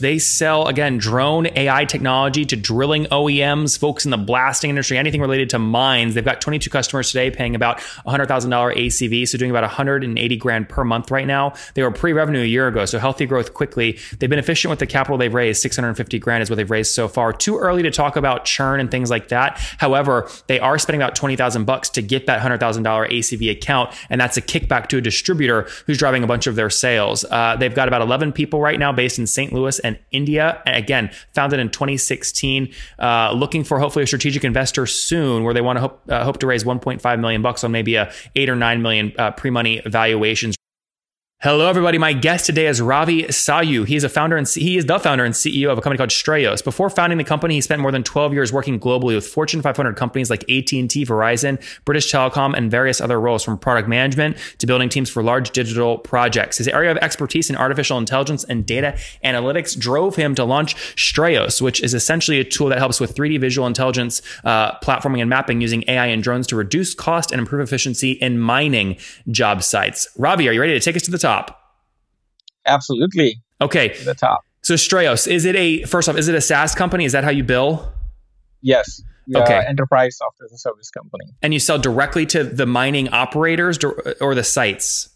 They sell, again, drone AI technology to drilling OEMs, folks in the blasting industry, anything related to mines. They've got 22 customers today paying about $100,000 ACV, so doing about 180 grand per month right now. They were pre revenue a year ago, so healthy growth quickly. They've been efficient with the capital they've raised. 650 grand is what they've raised so far. Too early to talk about churn and things like that. However, they are spending about 20,000 bucks to get that $100,000 ACV account, and that's a kickback to a distributor who's driving a bunch of their sales. Uh, they've got about 11 people right now based in St. Louis and India. Again, founded in 2016, uh, looking for hopefully a strategic investor soon, where they want to hope, uh, hope to raise 1.5 million bucks on maybe a eight or nine million uh, pre-money valuations. Hello, everybody. My guest today is Ravi Sahu. He is a founder and he is the founder and CEO of a company called Strayos. Before founding the company, he spent more than 12 years working globally with Fortune 500 companies like AT&T, Verizon, British Telecom, and various other roles from product management to building teams for large digital projects. His area of expertise in artificial intelligence and data analytics drove him to launch Strayos, which is essentially a tool that helps with 3D visual intelligence uh, platforming and mapping using AI and drones to reduce cost and improve efficiency in mining job sites. Ravi, are you ready to take us to the top? Top? Absolutely. Okay. The top. So Strayos, is it a first off, is it a SaaS company? Is that how you bill? Yes. Okay. enterprise software as a service company. And you sell directly to the mining operators or the sites?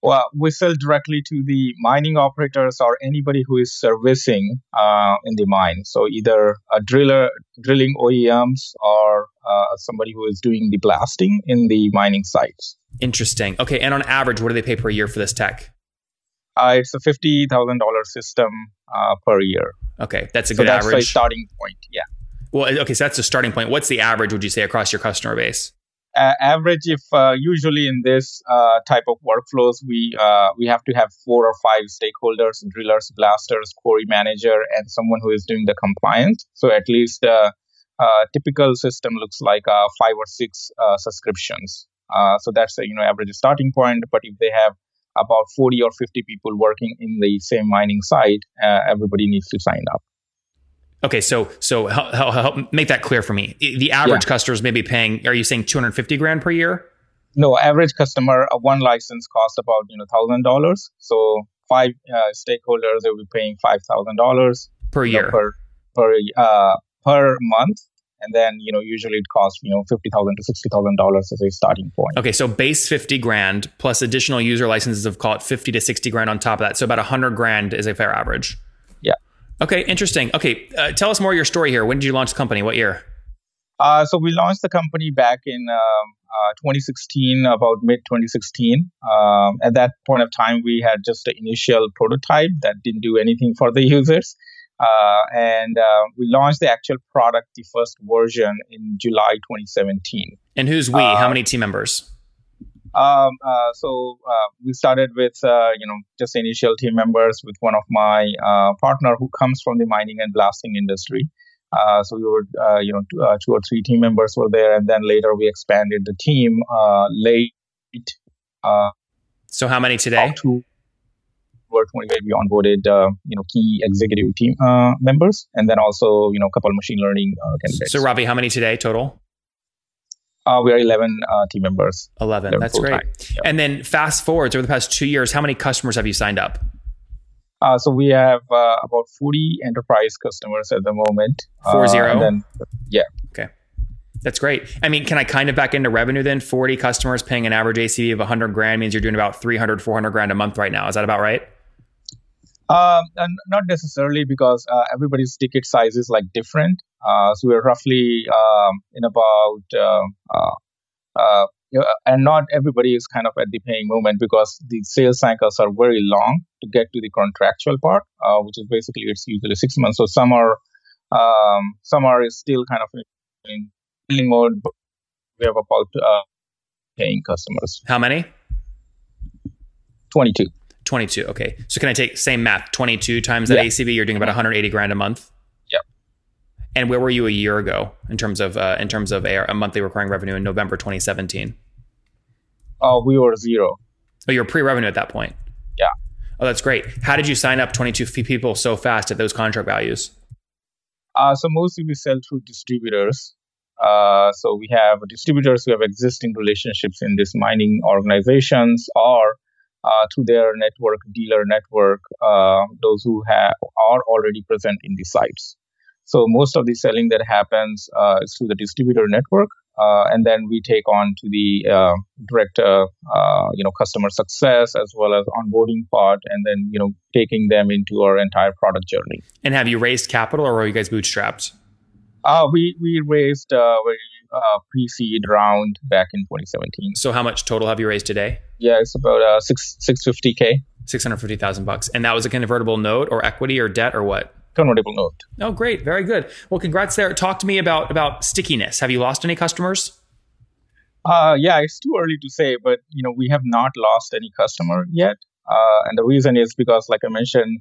Well, we sell directly to the mining operators or anybody who is servicing uh, in the mine. So either a driller, drilling OEMs, or uh, somebody who is doing the blasting in the mining sites. Interesting. Okay, and on average, what do they pay per year for this tech? Uh, it's a fifty thousand dollar system uh, per year. Okay, that's a so good that's average. starting point. Yeah. Well, okay, so that's the starting point. What's the average? Would you say across your customer base? Uh, average, if uh, usually in this uh, type of workflows, we uh, we have to have four or five stakeholders: drillers, blasters, quarry manager, and someone who is doing the compliance. So at least a typical system looks like uh, five or six uh, subscriptions. so that's a you know average starting point. But if they have about 40 or 50 people working in the same mining site, everybody needs to sign up. Okay, so so help, help, help, make that clear for me. The average yeah. customer is maybe paying. Are you saying two hundred fifty grand per year? No, average customer uh, one license costs about you know thousand dollars. So five uh, stakeholders will be paying five thousand dollars per year know, per per uh, per month, and then you know usually it costs you know fifty thousand to sixty thousand dollars as a starting point. Okay, so base fifty grand plus additional user licenses of call it fifty to sixty grand on top of that. So about hundred grand is a fair average. Yeah. Okay, interesting. Okay, uh, tell us more of your story here. When did you launch the company? What year? Uh, so we launched the company back in um, uh, 2016, about mid 2016. Um, at that point of time, we had just an initial prototype that didn't do anything for the users. Uh, and uh, we launched the actual product, the first version, in July 2017. And who's we? How uh, many team members? Um, uh, so uh, we started with uh, you know just initial team members with one of my uh, partner who comes from the mining and blasting industry. Uh, so we were uh, you know two, two, or three team members were there, and then later we expanded the team late. so how many today? Two were 20 we onboarded you know key executive team members, and then also you know a couple of machine learning candidates. So Ravi, how many today total? Uh, we are 11 uh, team members. 11. That's great. Yep. And then fast forwards over the past two years, how many customers have you signed up? Uh, so we have uh, about 40 enterprise customers at the moment. Four zero? Uh, then, yeah. Okay. That's great. I mean, can I kind of back into revenue then? 40 customers paying an average ACV of 100 grand means you're doing about 300, 400 grand a month right now. Is that about right? Um, not necessarily because uh, everybody's ticket size is like different. Uh, so we're roughly um, in about, um, uh, uh, and not everybody is kind of at the paying moment because the sales cycles are very long to get to the contractual part, uh, which is basically it's usually six months. So some are, um, some are still kind of in billing mode. But we have about uh, paying customers. How many? 22. 22. Okay. So can I take same math? 22 times that yeah. ACV, you're doing about 180 grand a month. Yep. And where were you a year ago in terms of uh, in terms of AR, a monthly recurring revenue in November 2017? Oh, uh, we were zero. Oh, you were pre-revenue at that point. Yeah. Oh, that's great. How did you sign up 22 people so fast at those contract values? Uh, so mostly we sell through distributors. Uh, so we have distributors who have existing relationships in these mining organizations or uh, through their network, dealer network, uh, those who have are already present in the sites. So most of the selling that happens uh, is through the distributor network, uh, and then we take on to the uh, direct, uh, you know, customer success as well as onboarding part, and then you know taking them into our entire product journey. And have you raised capital, or are you guys bootstrapped? we we raised uh, uh, pre-seed round back in 2017. So how much total have you raised today? Yeah, it's about uh, six 650k. 650,000 bucks. And that was a convertible note or equity or debt or what? Convertible note. Oh, great. Very good. Well, congrats there. Talk to me about about stickiness. Have you lost any customers? Uh, yeah, it's too early to say, but you know we have not lost any customer yet, uh, and the reason is because, like I mentioned,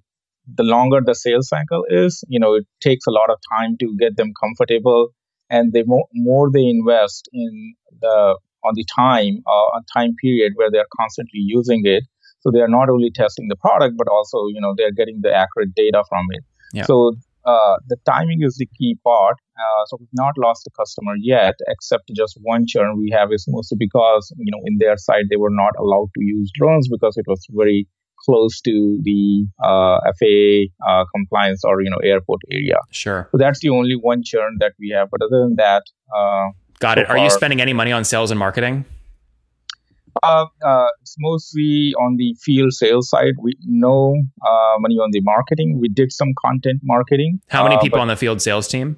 the longer the sales cycle is, you know, it takes a lot of time to get them comfortable and the more, more they invest in the on the time uh, time period where they're constantly using it. So they are not only testing the product but also you know they're getting the accurate data from it. Yeah. so uh, the timing is the key part. Uh, so we've not lost a customer yet except just one churn we have is mostly because you know in their side they were not allowed to use drones because it was very close to the uh, FAA uh, compliance or you know airport area. Sure. So that's the only one churn that we have. But other than that, uh, got so it. Are far, you spending any money on sales and marketing? Uh, uh, it's mostly on the field sales side. We no uh, money on the marketing. We did some content marketing. How many people but, on the field sales team?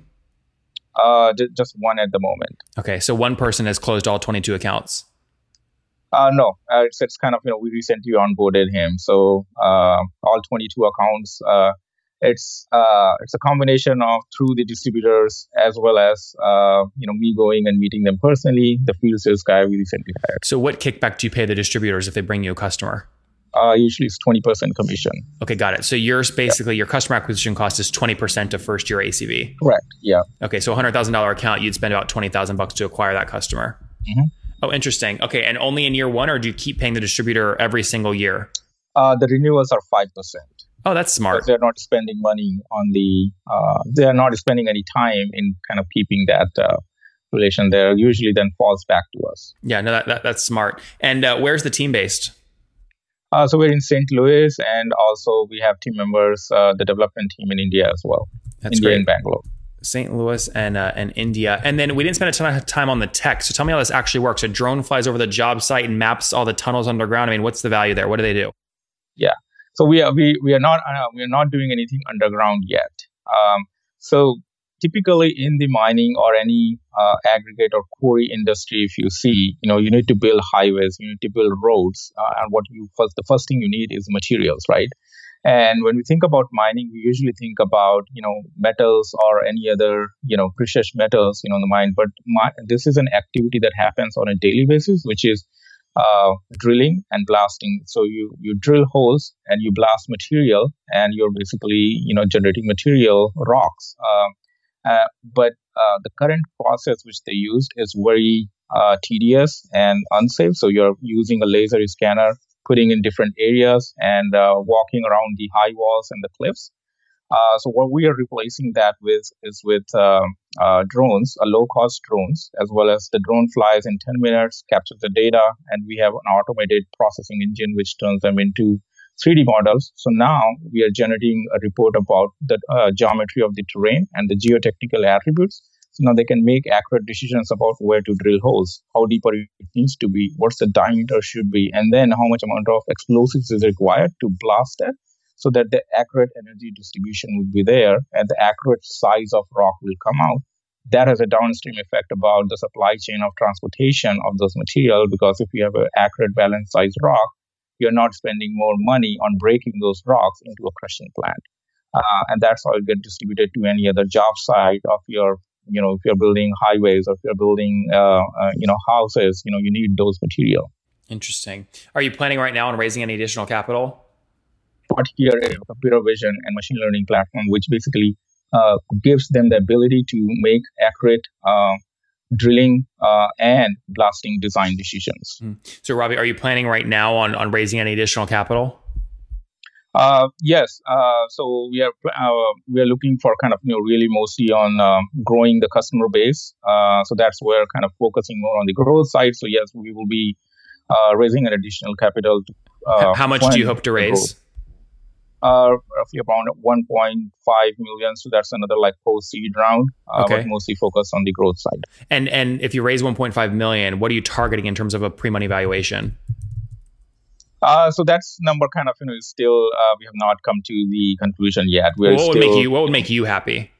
Uh, just one at the moment. Okay, so one person has closed all twenty-two accounts. Uh, no, uh, it's, it's kind of, you know, we recently onboarded him. So uh, all 22 accounts, uh, it's uh, it's a combination of through the distributors as well as, uh, you know, me going and meeting them personally, the field sales guy we recently hired. So what kickback do you pay the distributors if they bring you a customer? usually it's 20% commission. Okay, got it. So yours basically, yeah. your customer acquisition cost is 20% of first year ACV. Correct. Yeah. Okay, so a $100,000 account, you'd spend about 20,000 bucks to acquire that customer. Mm-hmm. Oh, interesting. Okay, and only in year one, or do you keep paying the distributor every single year? Uh, the renewals are five percent. Oh, that's smart. they're not spending money on the. Uh, they are not spending any time in kind of keeping that uh, relation there. Usually, then falls back to us. Yeah, no, that, that that's smart. And uh, where's the team based? Uh, so we're in St. Louis, and also we have team members, uh, the development team in India as well. That's India great. and Bangalore. St. Louis and uh, and India. And then we didn't spend a ton of time on the tech. So tell me how this actually works. A drone flies over the job site and maps all the tunnels underground. I mean, what's the value there? What do they do? Yeah. So we are we we are not uh, we are not doing anything underground yet. Um, so typically in the mining or any uh, aggregate or quarry industry, if you see, you know, you need to build highways, you need to build roads, uh, and what you first the first thing you need is materials, right? And when we think about mining, we usually think about you know metals or any other you know precious metals you know in the mine. But my, this is an activity that happens on a daily basis, which is uh, drilling and blasting. So you you drill holes and you blast material, and you're basically you know generating material rocks. Uh, uh, but uh, the current process which they used is very uh, tedious and unsafe. So you're using a laser scanner putting in different areas and uh, walking around the high walls and the cliffs. Uh, so what we are replacing that with is with uh, uh, drones, low-cost drones, as well as the drone flies in 10 minutes, captures the data, and we have an automated processing engine which turns them into 3D models. So now we are generating a report about the uh, geometry of the terrain and the geotechnical attributes so now they can make accurate decisions about where to drill holes, how deeper it needs to be, what's the diameter should be, and then how much amount of explosives is required to blast it so that the accurate energy distribution would be there and the accurate size of rock will come out. That has a downstream effect about the supply chain of transportation of those materials because if you have an accurate balanced size rock, you're not spending more money on breaking those rocks into a crushing plant. Uh, and that's how it distributed to any other job site of your you know if you're building highways or if you're building uh, uh, you know houses you know you need those material. Interesting. Are you planning right now on raising any additional capital? But here a computer vision and machine learning platform which basically uh, gives them the ability to make accurate uh, drilling uh, and blasting design decisions. Hmm. so robbie are you planning right now on, on raising any additional capital uh, yes. Uh, so we are uh, we are looking for kind of you know really mostly on um, growing the customer base. Uh, so that's where kind of focusing more on the growth side. So yes, we will be uh, raising an additional capital to Uh, How much do you hope to raise? Uh, roughly around 1.5 million. So that's another like post seed round, uh, Okay. but mostly focused on the growth side. And and if you raise 1.5 million, what are you targeting in terms of a pre-money valuation? Uh, so that's number kind of you know is still uh, we have not come to the conclusion yet. We're what would still make you what would make you happy?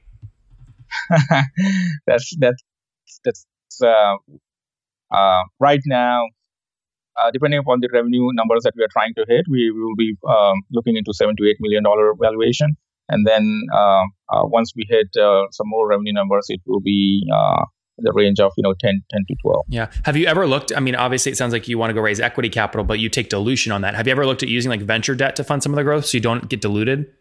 that's that's that's uh, uh, right now. Uh, depending upon the revenue numbers that we are trying to hit, we, we will be um, looking into seven to eight million dollar valuation, and then uh, uh, once we hit uh, some more revenue numbers, it will be uh, the range of you know 10, 10 to twelve. Yeah. Have you ever looked? I mean, obviously, it sounds like you want to go raise equity capital, but you take dilution on that. Have you ever looked at using like venture debt to fund some of the growth so you don't get diluted?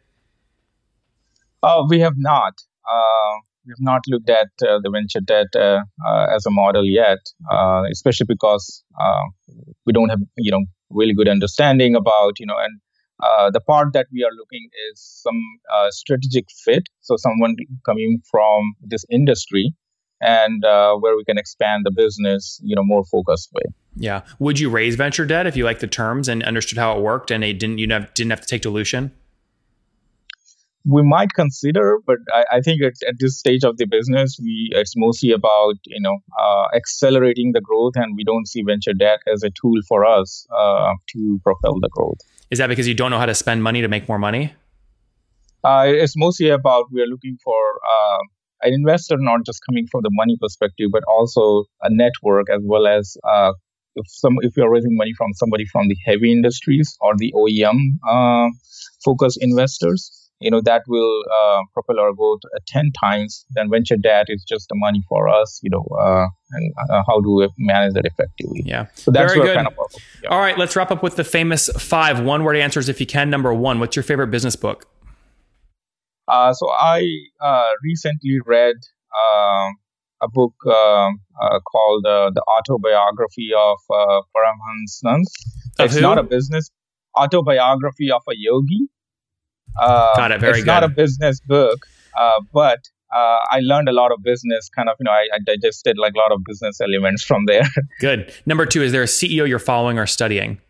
Uh, we have not. Uh, we have not looked at uh, the venture debt uh, uh, as a model yet, uh, especially because uh, we don't have you know really good understanding about you know and uh, the part that we are looking is some uh, strategic fit. So someone coming from this industry and uh, where we can expand the business you know more focused way. Yeah. Would you raise venture debt if you liked the terms and understood how it worked and it didn't you have, didn't have to take dilution? we might consider, but I, I think it's at this stage of the business, we it's mostly about you know uh, accelerating the growth, and we don't see venture debt as a tool for us uh, to propel the growth. Is that because you don't know how to spend money to make more money? Uh, it's mostly about we are looking for uh, an investor, not just coming from the money perspective, but also a network as well as uh, if some if you're raising money from somebody from the heavy industries or the OEM uh, focused investors you know that will uh, propel our growth uh, 10 times then venture debt is just the money for us you know uh, and uh, how do we manage that effectively Yeah. so that's Very good. kind of yeah. All right, let's wrap up with the famous five one word answers if you can. Number one, what's your favorite business book? Uh, so I uh, recently read um a book um uh, called uh, The Autobiography of uh, Paramahansa it's who? not a business autobiography of a yogi. Uh, Got it. Very it's not a business book, uh, but uh, I learned a lot of business. Kind of, you know, I, I digested like a lot of business elements from there. Good. Number two, is there a CEO you're following or studying?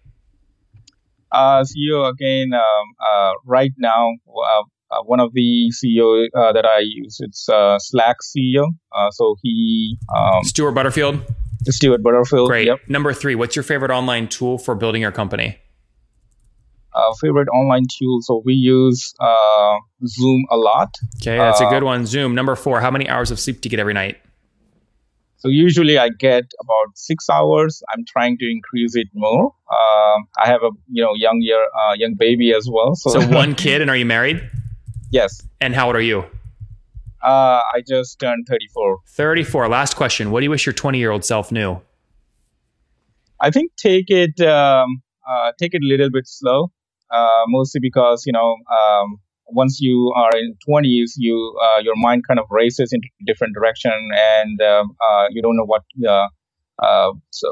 Uh, CEO again, um, uh, right now, uh, uh, one of the CEO uh, that I use, it's uh, Slack CEO. Uh, so he, um, Stuart Butterfield. Stuart Butterfield. Great. Yep. Number three, what's your favorite online tool for building your company? Uh, favorite online tool. So we use uh, Zoom a lot. Okay, that's a good one. Zoom. Number four, how many hours of sleep do you get every night? So usually I get about six hours. I'm trying to increase it more. Um I have a you know young year uh, young baby as well. So, So one kid, and are you married? Yes, And how old are you? uh, I just turned 34. 34. Last question. What do you wish your 20 year old self knew? I think take it um, uh, take it a little bit slow, uh, mostly because you know um, once you are in 20s, you uh, your mind kind of races into different direction, and um, uh, you don't know what. Uh, uh, so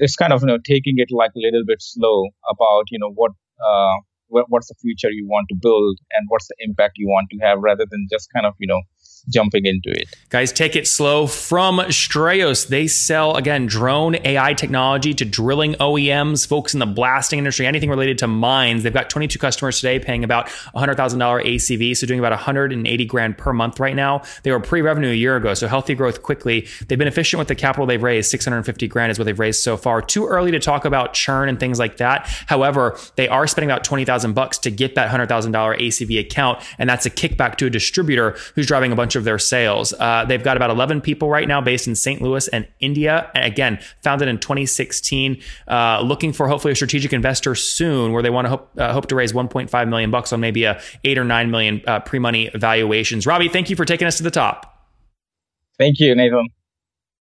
it's kind of you know taking it like a little bit slow about you know what. What what's the future you want to build and what's the impact you want to have rather than just kind of you know jumping into it Guys, take it slow from Strayos. They sell, again, drone AI technology to drilling OEMs, folks in the blasting industry, anything related to mines. They've got 22 customers today paying about $100,000 ACV, so doing about 180 grand per month right now. They were pre revenue a year ago, so healthy growth quickly. They've been efficient with the capital they've raised. 650 grand is what they've raised so far. Too early to talk about churn and things like that. However, they are spending about 20,000 bucks to get that $100,000 ACV account, and that's a kickback to a distributor who's driving a bunch of their sales. Uh, they've got about 11 people right now based in St. Louis and India. And again, founded in 2016, uh, looking for hopefully a strategic investor soon, where they want to hope, uh, hope to raise 1.5 million bucks on maybe a eight or nine million uh, pre-money valuations. Robbie, thank you for taking us to the top. thank you nathan